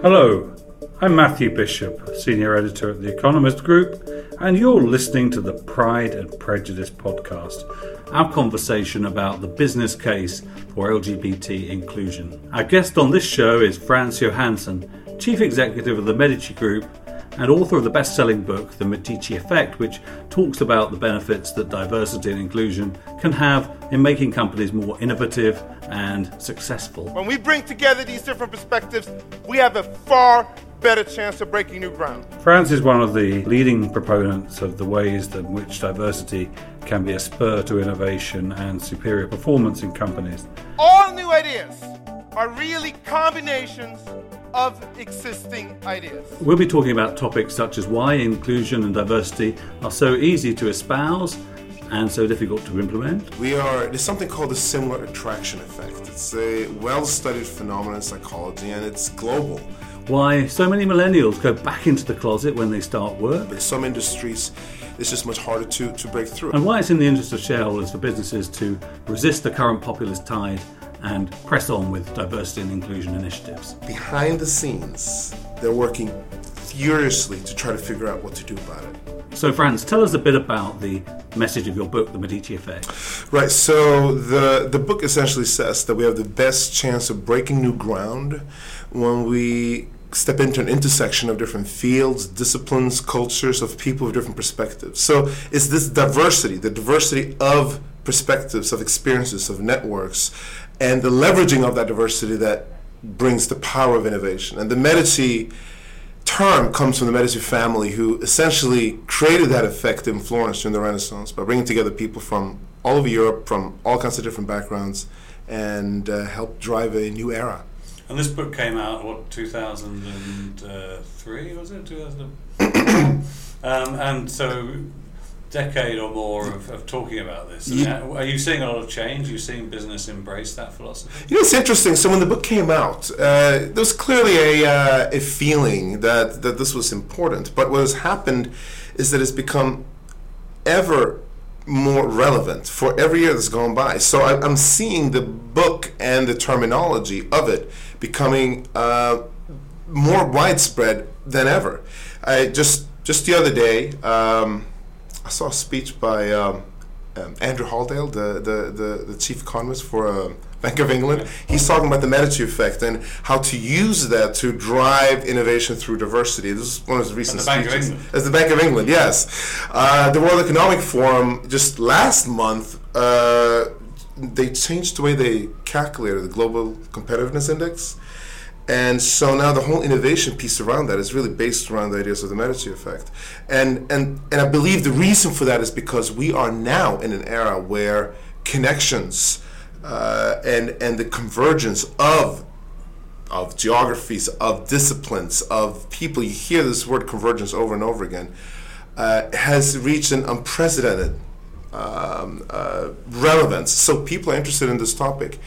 Hello, I'm Matthew Bishop, Senior Editor at The Economist Group, and you're listening to the Pride and Prejudice podcast, our conversation about the business case for LGBT inclusion. Our guest on this show is Frans Johansson, Chief Executive of the Medici Group and author of the best selling book, The Medici Effect, which talks about the benefits that diversity and inclusion can have in making companies more innovative and successful. When we bring together these different perspectives, we have a far better chance of breaking new ground. Frans is one of the leading proponents of the ways in which diversity can be a spur to innovation and superior performance in companies. All new ideas are really combinations of existing ideas. We'll be talking about topics such as why inclusion and diversity are so easy to espouse and so difficult to implement. We are, there's something called the similar attraction effect. It's a well studied phenomenon in psychology and it's global. Why so many millennials go back into the closet when they start work. In some industries, it's just much harder to, to break through. And why it's in the interest of shareholders for businesses to resist the current populist tide and press on with diversity and inclusion initiatives. Behind the scenes, they're working furiously to try to figure out what to do about it. So, Frans, tell us a bit about the message of your book, The Medici Effect. Right. So, the the book essentially says that we have the best chance of breaking new ground when we step into an intersection of different fields, disciplines, cultures of people with different perspectives. So, it's this diversity, the diversity of perspectives, of experiences, of networks, and the leveraging of that diversity that brings the power of innovation. And the Medici term comes from the Medici family, who essentially created that effect in Florence during the Renaissance by bringing together people from all over Europe, from all kinds of different backgrounds, and uh, helped drive a new era. And this book came out, what, 2003, was it? 2000? um, and so decade or more of, of talking about this. Yeah. Are you seeing a lot of change? Are you seeing business embrace that philosophy? You know, it's interesting. So when the book came out, uh, there was clearly a, uh, a feeling that, that this was important. But what has happened is that it's become ever more relevant for every year that's gone by. So I, am seeing the book and the terminology of it becoming uh, more widespread than ever. I just just the other day. Um, I saw a speech by um, um, Andrew Haldane, the, the, the, the, chief economist for uh, Bank of England. He's talking about the Medici effect and how to use that to drive innovation through diversity. This is one of his recent speeches. As the Bank of England, yes. Uh, the World Economic Forum just last month. Uh, they changed the way they calculated the global competitiveness index and so now the whole innovation piece around that is really based around the ideas of the Medici effect. And, and, and I believe the reason for that is because we are now in an era where connections uh, and, and the convergence of of geographies, of disciplines, of people. You hear this word convergence over and over again. Uh, has reached an unprecedented um, uh, relevance. So people are interested in this topic,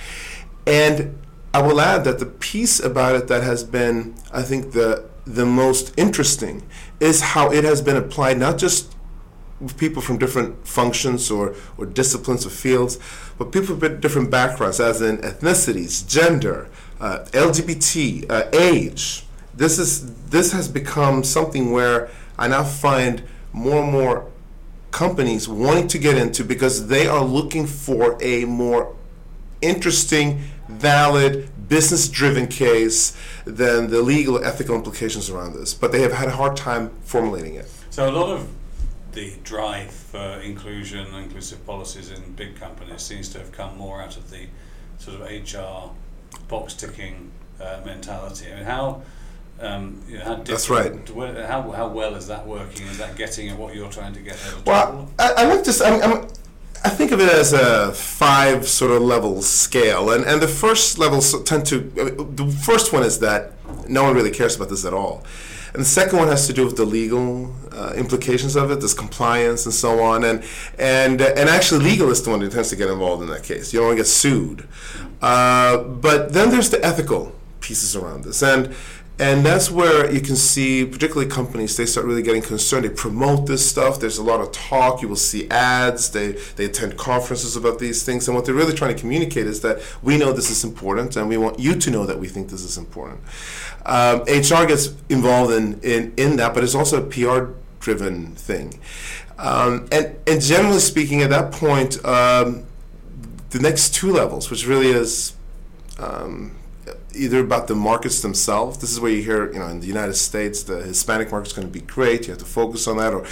and I will add that the piece about it that has been, I think, the the most interesting is how it has been applied not just with people from different functions or, or disciplines or fields, but people with different backgrounds, as in ethnicities, gender, uh, LGBT, uh, age. This is this has become something where I now find more and more companies wanting to get into because they are looking for a more interesting valid, business driven case than the legal, ethical implications around this. But they have had a hard time formulating it. So, a lot of the drive for inclusion and inclusive policies in big companies seems to have come more out of the sort of HR box ticking uh, mentality. I mean, how. Um, you know, how That's right. How, how well is that working? Is that getting at what you're trying to get? Well, I, I like to. I'm, I'm I think of it as a five sort of level scale, and and the first levels tend to. the first one is that no one really cares about this at all, and the second one has to do with the legal uh, implications of it, this compliance and so on, and and and actually legal is the one who tends to get involved in that case. You don't want to get sued, uh, but then there's the ethical pieces around this, and And that's where you can see, particularly companies, they start really getting concerned. They promote this stuff. There's a lot of talk. You will see ads. They, they attend conferences about these things. And what they're really trying to communicate is that we know this is important and we want you to know that we think this is important. Um, HR gets involved in, in, in that, but it's also a PR driven thing. Um, and, and generally speaking, at that point, um, the next two levels, which really is um, either about the markets themselves. This is where you hear, you know, in the United States, the Hispanic market is going to be great. You have to focus on that, or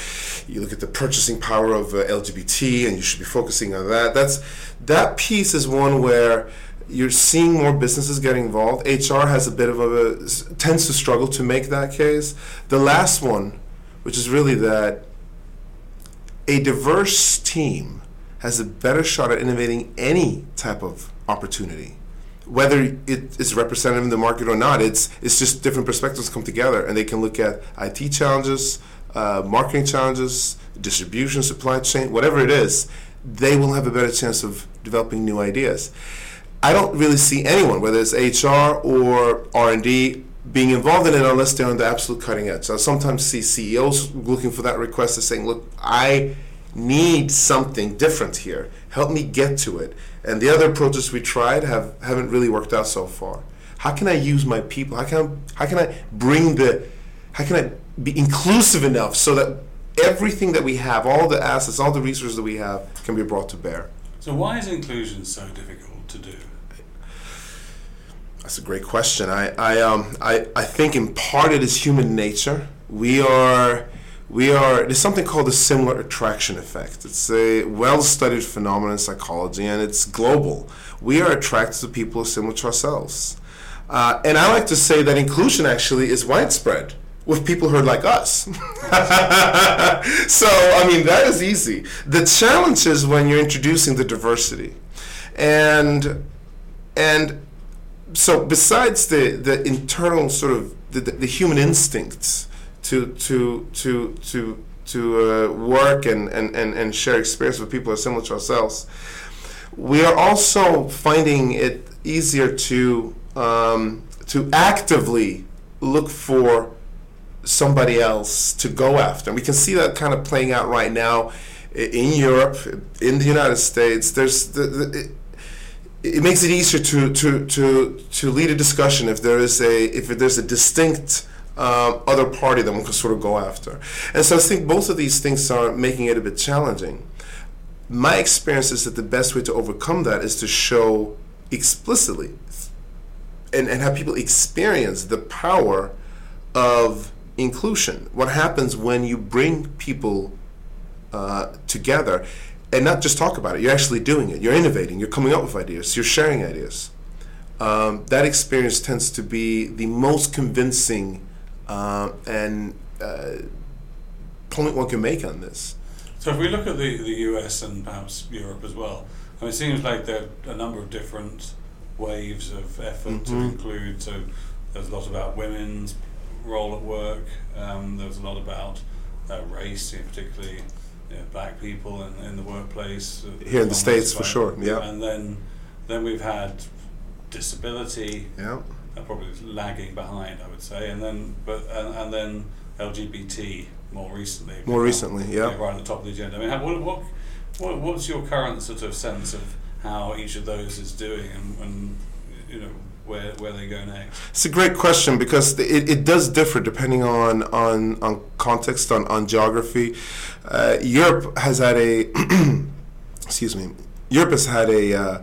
you look at the purchasing power of uh, LGBT, and you should be focusing on that. That's that piece is one where you're seeing more businesses getting involved. HR has a bit of a tends to struggle to make that case. The last one, which is really that a diverse team has a better shot at innovating any type of opportunity whether it is representative in the market or not, it's it's just different perspectives come together, and they can look at IT challenges, uh, marketing challenges, distribution, supply chain, whatever it is. They will have a better chance of developing new ideas. I don't really see anyone, whether it's HR or R and D, being involved in it unless they're on the absolute cutting edge. I sometimes see CEOs looking for that request of saying, "Look, I need something different here. Help me get to it." And the other approaches we tried have haven't really worked out so far. How can I use my people? How can I, how can I bring the how can I be inclusive enough so that everything that we have, all the assets, all the resources that we have, can be brought to bear? So why is inclusion so difficult to do? That's a great question. I I um I, I think in part it is human nature. We are we are there's something called the similar attraction effect. It's a well-studied phenomenon in psychology and it's global. We are attracted to people similar to ourselves. Uh, and i like to say that inclusion actually is widespread with people who are like us. So i mean that is easy. The challenge is when you're introducing the diversity. And and so besides the the internal sort of the, the, the human instincts to to to to to uh, work and, and, and, and share experience with people who are similar to ourselves. We are also finding it easier to um, to actively look for somebody else to go after. And we can see that kind of playing out right now in Europe, in the United States. There's the, the it, it makes it easier to, to, to, to lead a discussion if there is a if there's a distinct um, other party that one can sort of go after. And so I think both of these things are making it a bit challenging. My experience is that the best way to overcome that is to show explicitly and, and have people experience the power of inclusion. What happens when you bring people uh, together and not just talk about it, you're actually doing it, you're innovating, you're coming up with ideas, you're sharing ideas. Um, that experience tends to be the most convincing uh, and uh, point one can make on this. So if we look at the, the US and perhaps Europe as well, I mean, it seems like there are a number of different waves of effort mm-hmm. to include. So there's a lot about women's role at work. Um, there's a lot about uh, race, particularly you know, black people in, in the workplace. Uh, Here in the states, for sure. Yeah. And then then we've had disability. Yeah probably lagging behind, I would say, and then but and, and then LGBT more recently. More recently, yeah. right at the top of the agenda. I mean, how, what, what, what what's your current sort of sense of how each of those is doing, and, and you know where where they go next? It's a great question because it, it does differ depending on on on context on on geography. Uh, Europe has had a excuse me. Europe has had a uh,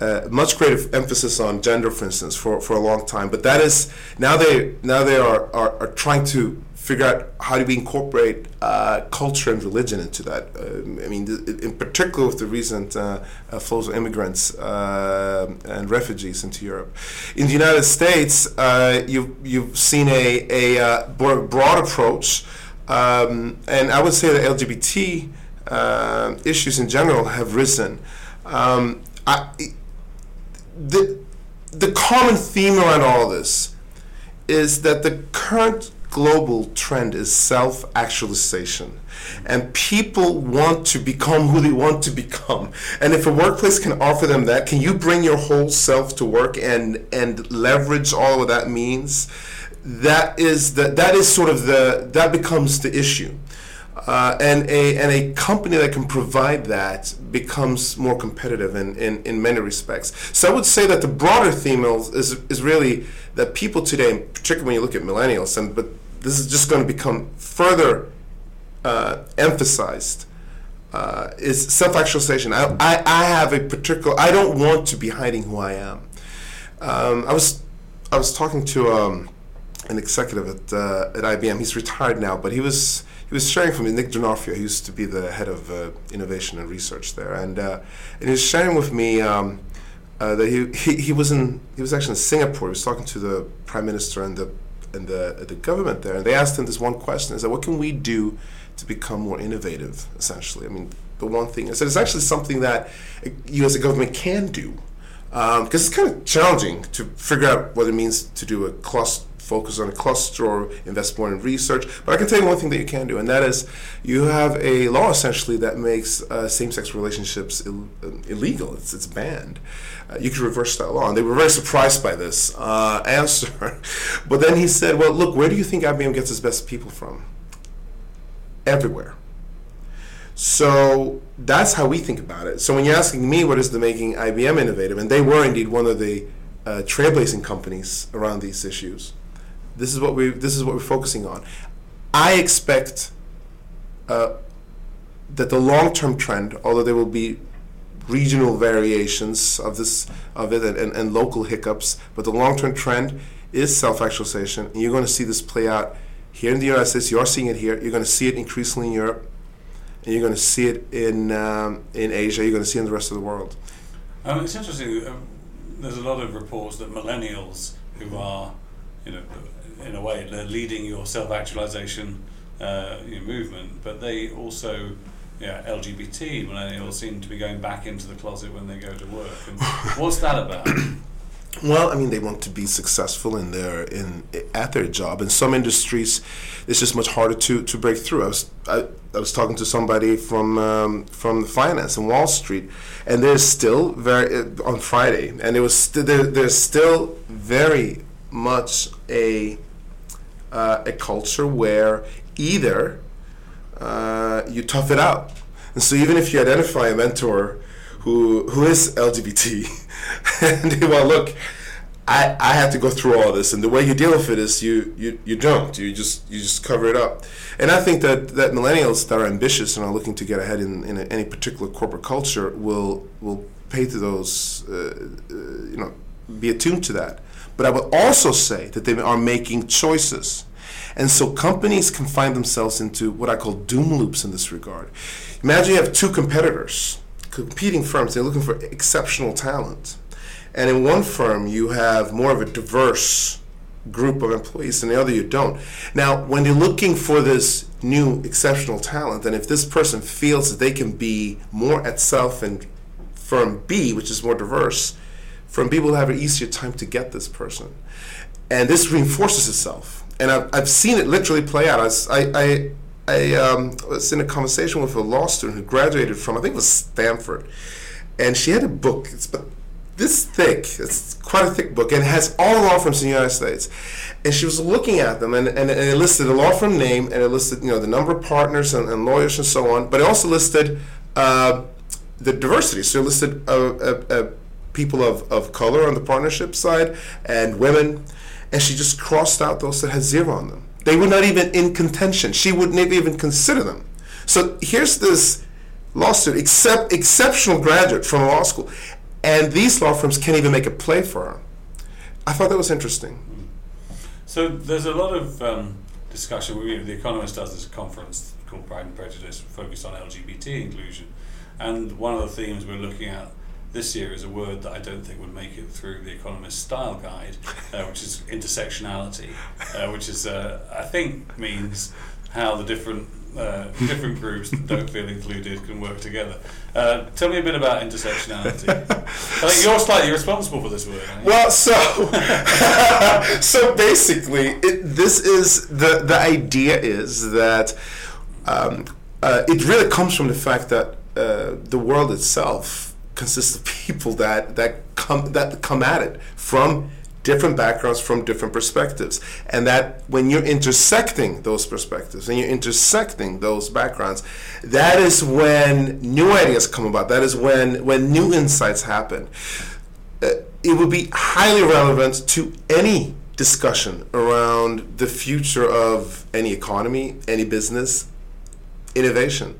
uh, much greater emphasis on gender, for instance, for, for a long time. But that is now they now they are, are, are trying to figure out how do we incorporate uh, culture and religion into that. Uh, I mean, th- in particular with the recent uh, uh flows of immigrants and refugees into Europe. In the United States, you've you've seen a a broad approach, um, and I would say that LGBT issues in general have risen. Um, I, the the common theme around all this is that the current global trend is self-actualization. And people want to become who they want to become. And if a workplace can offer them that can you bring your whole self to work and and leverage all of that means? That is the, that is sort of the that becomes the issue. Uh, and a and a company that can provide that becomes more competitive in, in, in many respects. So I would say that the broader theme is is really that people today, particularly when you look at millennials, and but this is just going to become further uh, emphasized. Uh, is self-actualization. I, I, I have a particular. I don't want to be hiding who I am. Um, I was I was talking to um, an executive at uh, at IBM. He's retired now, but he was he was sharing from me. Nick Donofrio, he used to be the head of uh, innovation and research there, and uh, and he was sharing with me um, uh, that he, he he was in he was actually in Singapore. He was talking to the prime minister and the and the the government there, and they asked him this one question: "Is that what can we do to become more innovative?" Essentially, I mean, the one thing I said it's actually something that you as a government can do because um, it's kind of challenging to figure out what it means to do a cluster focus on a cluster or invest more in research. But I can tell you one thing that you can do, and that is you have a law essentially that makes uh, same-sex relationships Ill- uh, illegal. It's, it's banned. Uh, you can reverse that law. And they were very surprised by this uh, answer. but then he said, well, look, where do you think IBM gets its best people from? Everywhere. So that's how we think about it. So when you're asking me what is the making IBM innovative, and they were indeed one of the uh, trailblazing companies around these issues, this is what we this is what we're focusing on. I expect uh, that the long-term trend, although there will be regional variations of this of it and, and, and local hiccups, but the long-term trend is self-actualization, and you're going to see this play out here in the United States. You are seeing it here. You're going to see it increasingly in Europe, and you're going to see it in um, in Asia. You're going to see it in the rest of the world. Um, it's interesting. Um, there's a lot of reports that millennials who are, you know, in a way, they're leading your self-actualization uh, your movement, but they also, yeah, LGBT millennials seem to be going back into the closet when they go to work. And what's that about? Well, I mean, they want to be successful in their in at their job. In some industries, it's just much harder to, to break through. I was I, I was talking to somebody from um, from the finance in Wall Street, and there's still very uh, on Friday, and it was st- there, there's still very much a uh, a culture where either uh, you tough it out. And so even if you identify a mentor who who is LGBT, and well, look, I, I have to go through all this, and the way you deal with it is you, you you don't. You just you just cover it up, and I think that, that millennials that are ambitious and are looking to get ahead in, in any particular corporate culture will will pay to those uh, uh, you know be attuned to that, but I would also say that they are making choices and so companies can find themselves into what I call doom loops in this regard. Imagine you have two competitors, competing firms, they're looking for exceptional talent. And in one firm, you have more of a diverse group of employees, and the other you don't. Now, when they're looking for this new exceptional talent, and if this person feels that they can be more at self in firm B, which is more diverse, firm B will have an easier time to get this person. And this reinforces itself and I've, I've seen it literally play out. I, I, I um, was in a conversation with a law student who graduated from, I think it was Stanford, and she had a book. It's but this thick. It's quite a thick book, and it has all the law firms in the United States. And she was looking at them, and, and, and it listed the law firm name, and it listed you know the number of partners and, and lawyers and so on. But it also listed uh, the diversity. So it listed uh, uh, uh people of, of color on the partnership side and women and she just crossed out those that had zero on them. They were not even in contention. She would not even consider them. So here's this law student, except exceptional graduate from law school, and these law firms can't even make a play for her. I thought that was interesting. So there's a lot of um, discussion. The Economist does this conference called Pride and Prejudice, focused on LGBT inclusion, and one of the themes we're looking at this year is a word that I don't think would make it through the Economist style guide, uh, which is intersectionality, uh, which is uh, I think means how the different uh, different groups that don't feel included can work together. Uh, tell me a bit about intersectionality. I think you're slightly responsible for this word. Well, so so basically, it, this is the the idea is that um, uh, it really comes from the fact that the world itself consists of people that that come that come at it from different backgrounds from different perspectives. And that when you're intersecting those perspectives and you're intersecting those backgrounds, that is when new ideas come about. That is when, when new insights happen. Uh, it would be highly relevant to any discussion around the future of any economy, any business, innovation.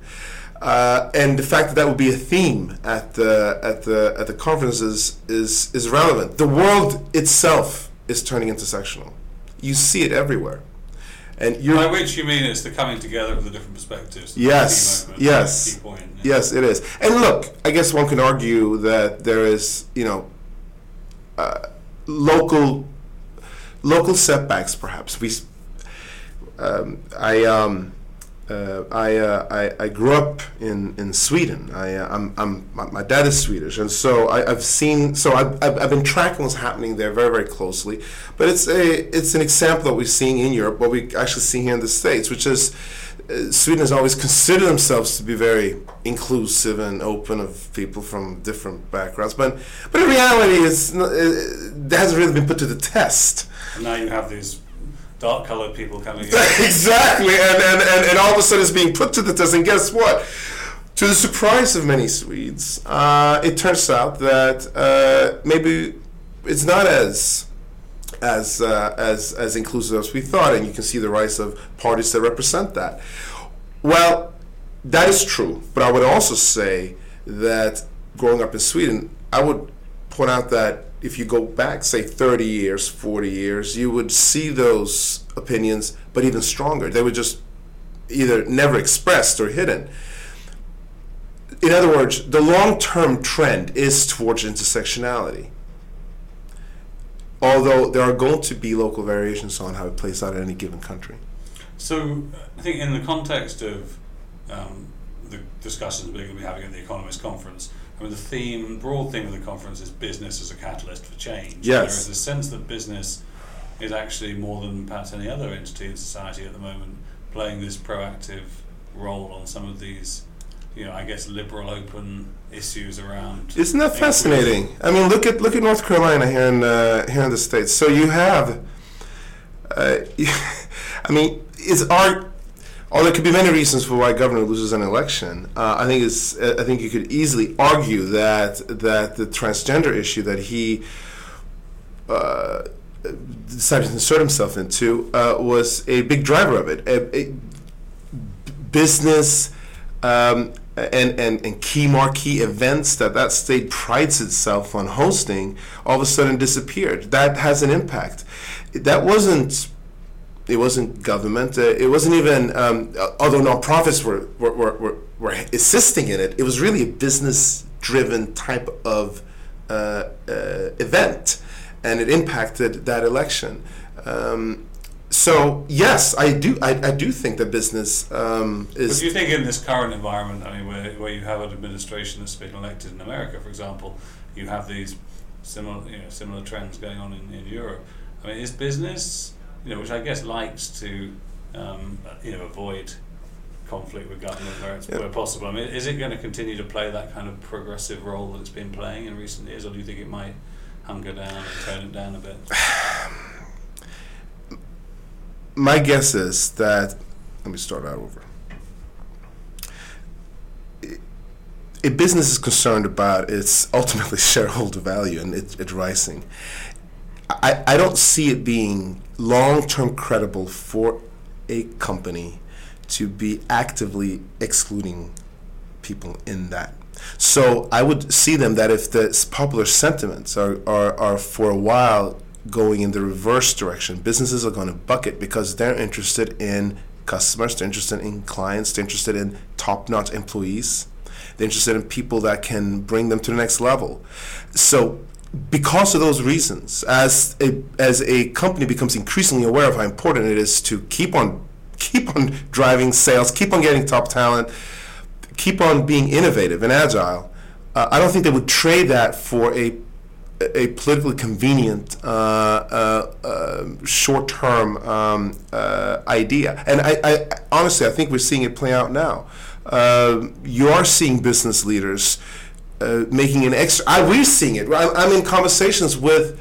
Uh, and the fact that that would be a theme at the at the at the conferences is is relevant. The world itself is turning intersectional. You see it everywhere, and you by which you mean it's the coming together of the different perspectives. Yes, moment, yes, point, yeah. yes, it is. And look, I guess one can argue that there is, you know, uh, local local setbacks. Perhaps we. Um, I. Um, uh, I, uh, I, I grew up in, in Sweden. I, uh, I'm, I'm, my, my, dad is Swedish, and so I, have seen. So I've, I've, I've, been tracking what's happening there very very closely. But it's a it's an example that we're seeing in Europe, what we actually see here in the states, which is uh, Sweden has always considered themselves to be very inclusive and open of people from different backgrounds. But but in reality, it's not, it hasn't really been put to the test. And now you have these dark colored people coming in. exactly, and, and, and, and all of a sudden it's being put to the test. And guess what? To the surprise of many Swedes, uh, it turns out that uh, maybe it's not as as uh, as as inclusive as we thought, and you can see the rise of parties that represent that. Well, that is true, but I would also say that growing up in Sweden, I would point out that if you go back, say, 30 years, 40 years, you would see those opinions, but even stronger. They were just either never expressed or hidden. In other words, the long term trend is towards intersectionality. Although there are going to be local variations on how it plays out in any given country. So, I think in the context of um, the discussions we're going to be having at the Economist Conference, I mean, the theme, broad theme of the conference is business as a catalyst for change. Yes. There is a sense that business is actually more than perhaps any other entity in society at the moment playing this proactive role on some of these, you know, I guess liberal open issues around. Isn't that fascinating? I mean, look at look at North Carolina here in uh, here in the states. So you have, uh, I mean, is art Oh, there could be many reasons for why a governor loses an election. Uh, I think it's, I think you could easily argue that that the transgender issue that he uh, decided to insert himself into uh, was a big driver of it. A, a business um, and, and, and key marquee events that that state prides itself on hosting all of a sudden disappeared. That has an impact. That wasn't it wasn't government. Uh, it wasn't even, um, although nonprofits were, were, were, were, assisting in it, it was really a business driven type of uh, uh, event. And it impacted that election. Um, so yes, I do. I, I do think that business um, is. But do you think in this current environment, I mean, where, where you have an administration that's been elected in America, for example, you have these similar you know similar trends going on in, in Europe. I mean, is business you know, which I guess likes to, um, you know, avoid conflict with government where it's where possible. I mean, is it going to continue to play that kind of progressive role that it's been playing in recent years, or do you think it might hunker down and tone it down a bit? My guess is that. Let me start out over. A business is concerned about its ultimately shareholder value and its, its rising. I, I don't see it being long term credible for a company to be actively excluding people in that. So I would see them that if the popular sentiments are, are, are for a while going in the reverse direction, businesses are going to bucket because they're interested in customers, they're interested in clients, they're interested in top notch employees, they're interested in people that can bring them to the next level. So because of those reasons, as a, as a company becomes increasingly aware of how important it is to keep on keep on driving sales, keep on getting top talent, keep on being innovative and agile, uh, I don't think they would trade that for a a politically convenient, uh, uh, um, short-term um, uh, idea. And I, I, honestly, I think we're seeing it play out now. Uh, you are seeing business leaders uh, making an extra. I, we're seeing it. I'm, I'm, in conversations with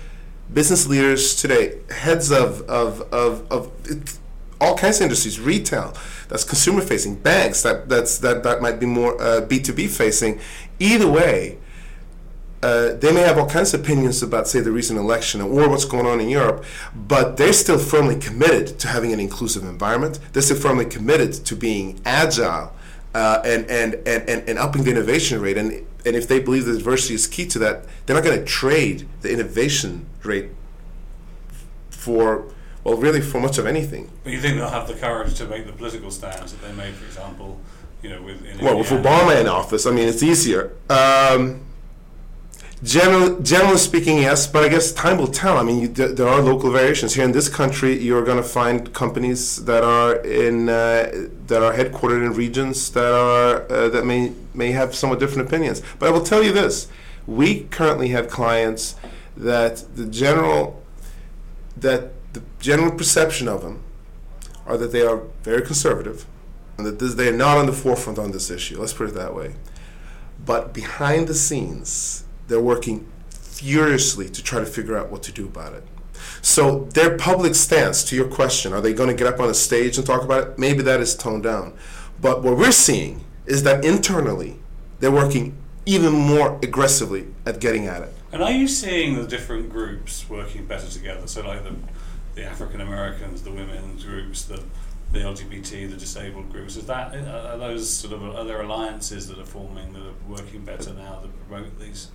business leaders today, heads of of of, of it, all kinds of industries, retail, that's consumer facing, banks, that that's that that might be more B two B facing. Either way, uh, they may have all kinds of opinions about, say, the recent election or what's going on in Europe, but they're still firmly committed to having an inclusive environment. They're still firmly committed to being agile uh, and, and, and, and, and upping the innovation rate. And, and if they believe that diversity is key to that, they're not going to trade the innovation rate for, well, really for much of anything. But you think they'll have the courage to make the political stands that they made, for example, you know, with well, with Obama in office, I mean, it's easier. Um, General, generally speaking, yes, but I guess time will tell. I mean, you, there, there, are local variations here in this country. You're going to find companies that are in uh, that are headquartered in regions that are uh, that may may have somewhat different opinions. But I will tell you this: we currently have clients that the general that the general perception of them are that they are very conservative and that this, they are not on the forefront on this issue. Let's put it that way. But behind the scenes they're working furiously to try to figure out what to do about it. So their public stance, to your question, are they going to get up on a stage and talk about it? Maybe that is toned down. But what we're seeing is that internally, they're working even more aggressively at getting at it. And are you seeing the different groups working better together? So like the, the African Americans, the women's groups, the the LGBT, the disabled groups. Is that are those sort of are there alliances that are forming that are working better now that promote these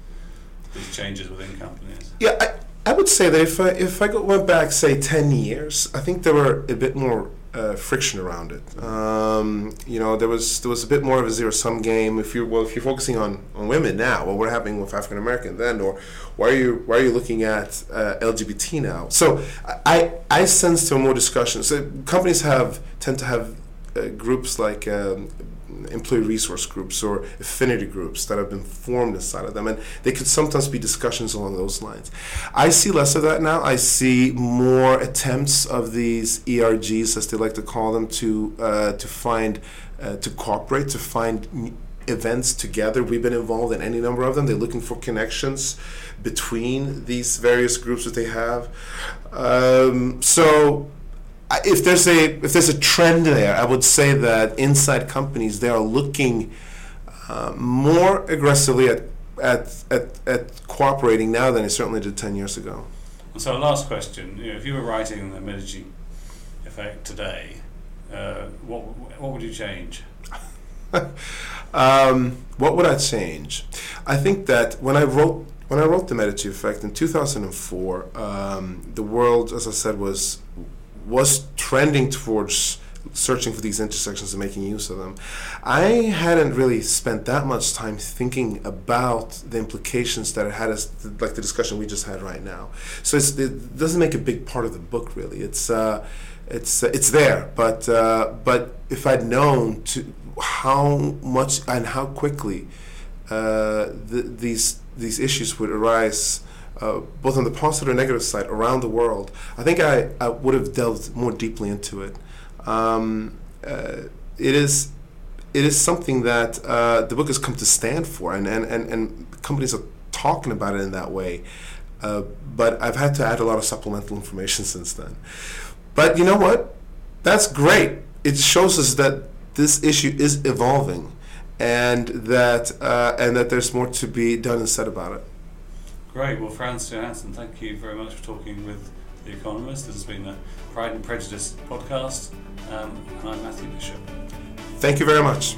these changes within companies? Yeah, I, I would say that if I, if I went back, say, 10 years, I think there were a bit more uh, friction around it. Um, you know, there was there was a bit more of a zero sum game. If you're well, if you're focusing on, on women now, well, what happening with African American then, or why are you why are you looking at uh, LGBT now? So I I sense there are more discussions. So companies have tend to have uh, groups like um, employee resource groups or affinity groups that have been formed inside of them, and they could sometimes be discussions along those lines. I see less of that now. I see more attempts of these ERGs, as they like to call them, to uh, to find uh, to cooperate, to find events together. We've been involved in any number of them. They're looking for connections between these various groups that they have. Um, so if there's a if there's a trend there, I would say that inside companies they are looking uh, more aggressively at, at at at cooperating now than they certainly did ten years ago. So, last question: you know, if you were writing the Medici effect today, uh, what what would you change? um, what would I change? I think that when I wrote when I wrote the Medici effect in 2004, um, the world, as I said, was was trending towards searching for these intersections and making use of them. I hadn't really spent that much time thinking about the implications that it had, as like the discussion we just had right now. So it doesn't make a big part of the book really. It's uh, it's uh, it's there, but uh, but if I'd known to how much and how quickly uh, the, these these issues would arise uh, both on the positive and negative side around the world, I think I, I would have delved more deeply into it. Um, uh, it is it is something that uh, the book has come to stand for, and, and, and, and companies are talking about it in that way. Uh, but I've had to add a lot of supplemental information since then. But you know what? That's great. It shows us that this issue is evolving, and that uh, and that there's more to be done and said about it. Great. Well, Frans Johansson, thank you very much for talking with The Economist. This has been the Pride and Prejudice podcast, um, and I'm Matthew Bishop. Thank you very much.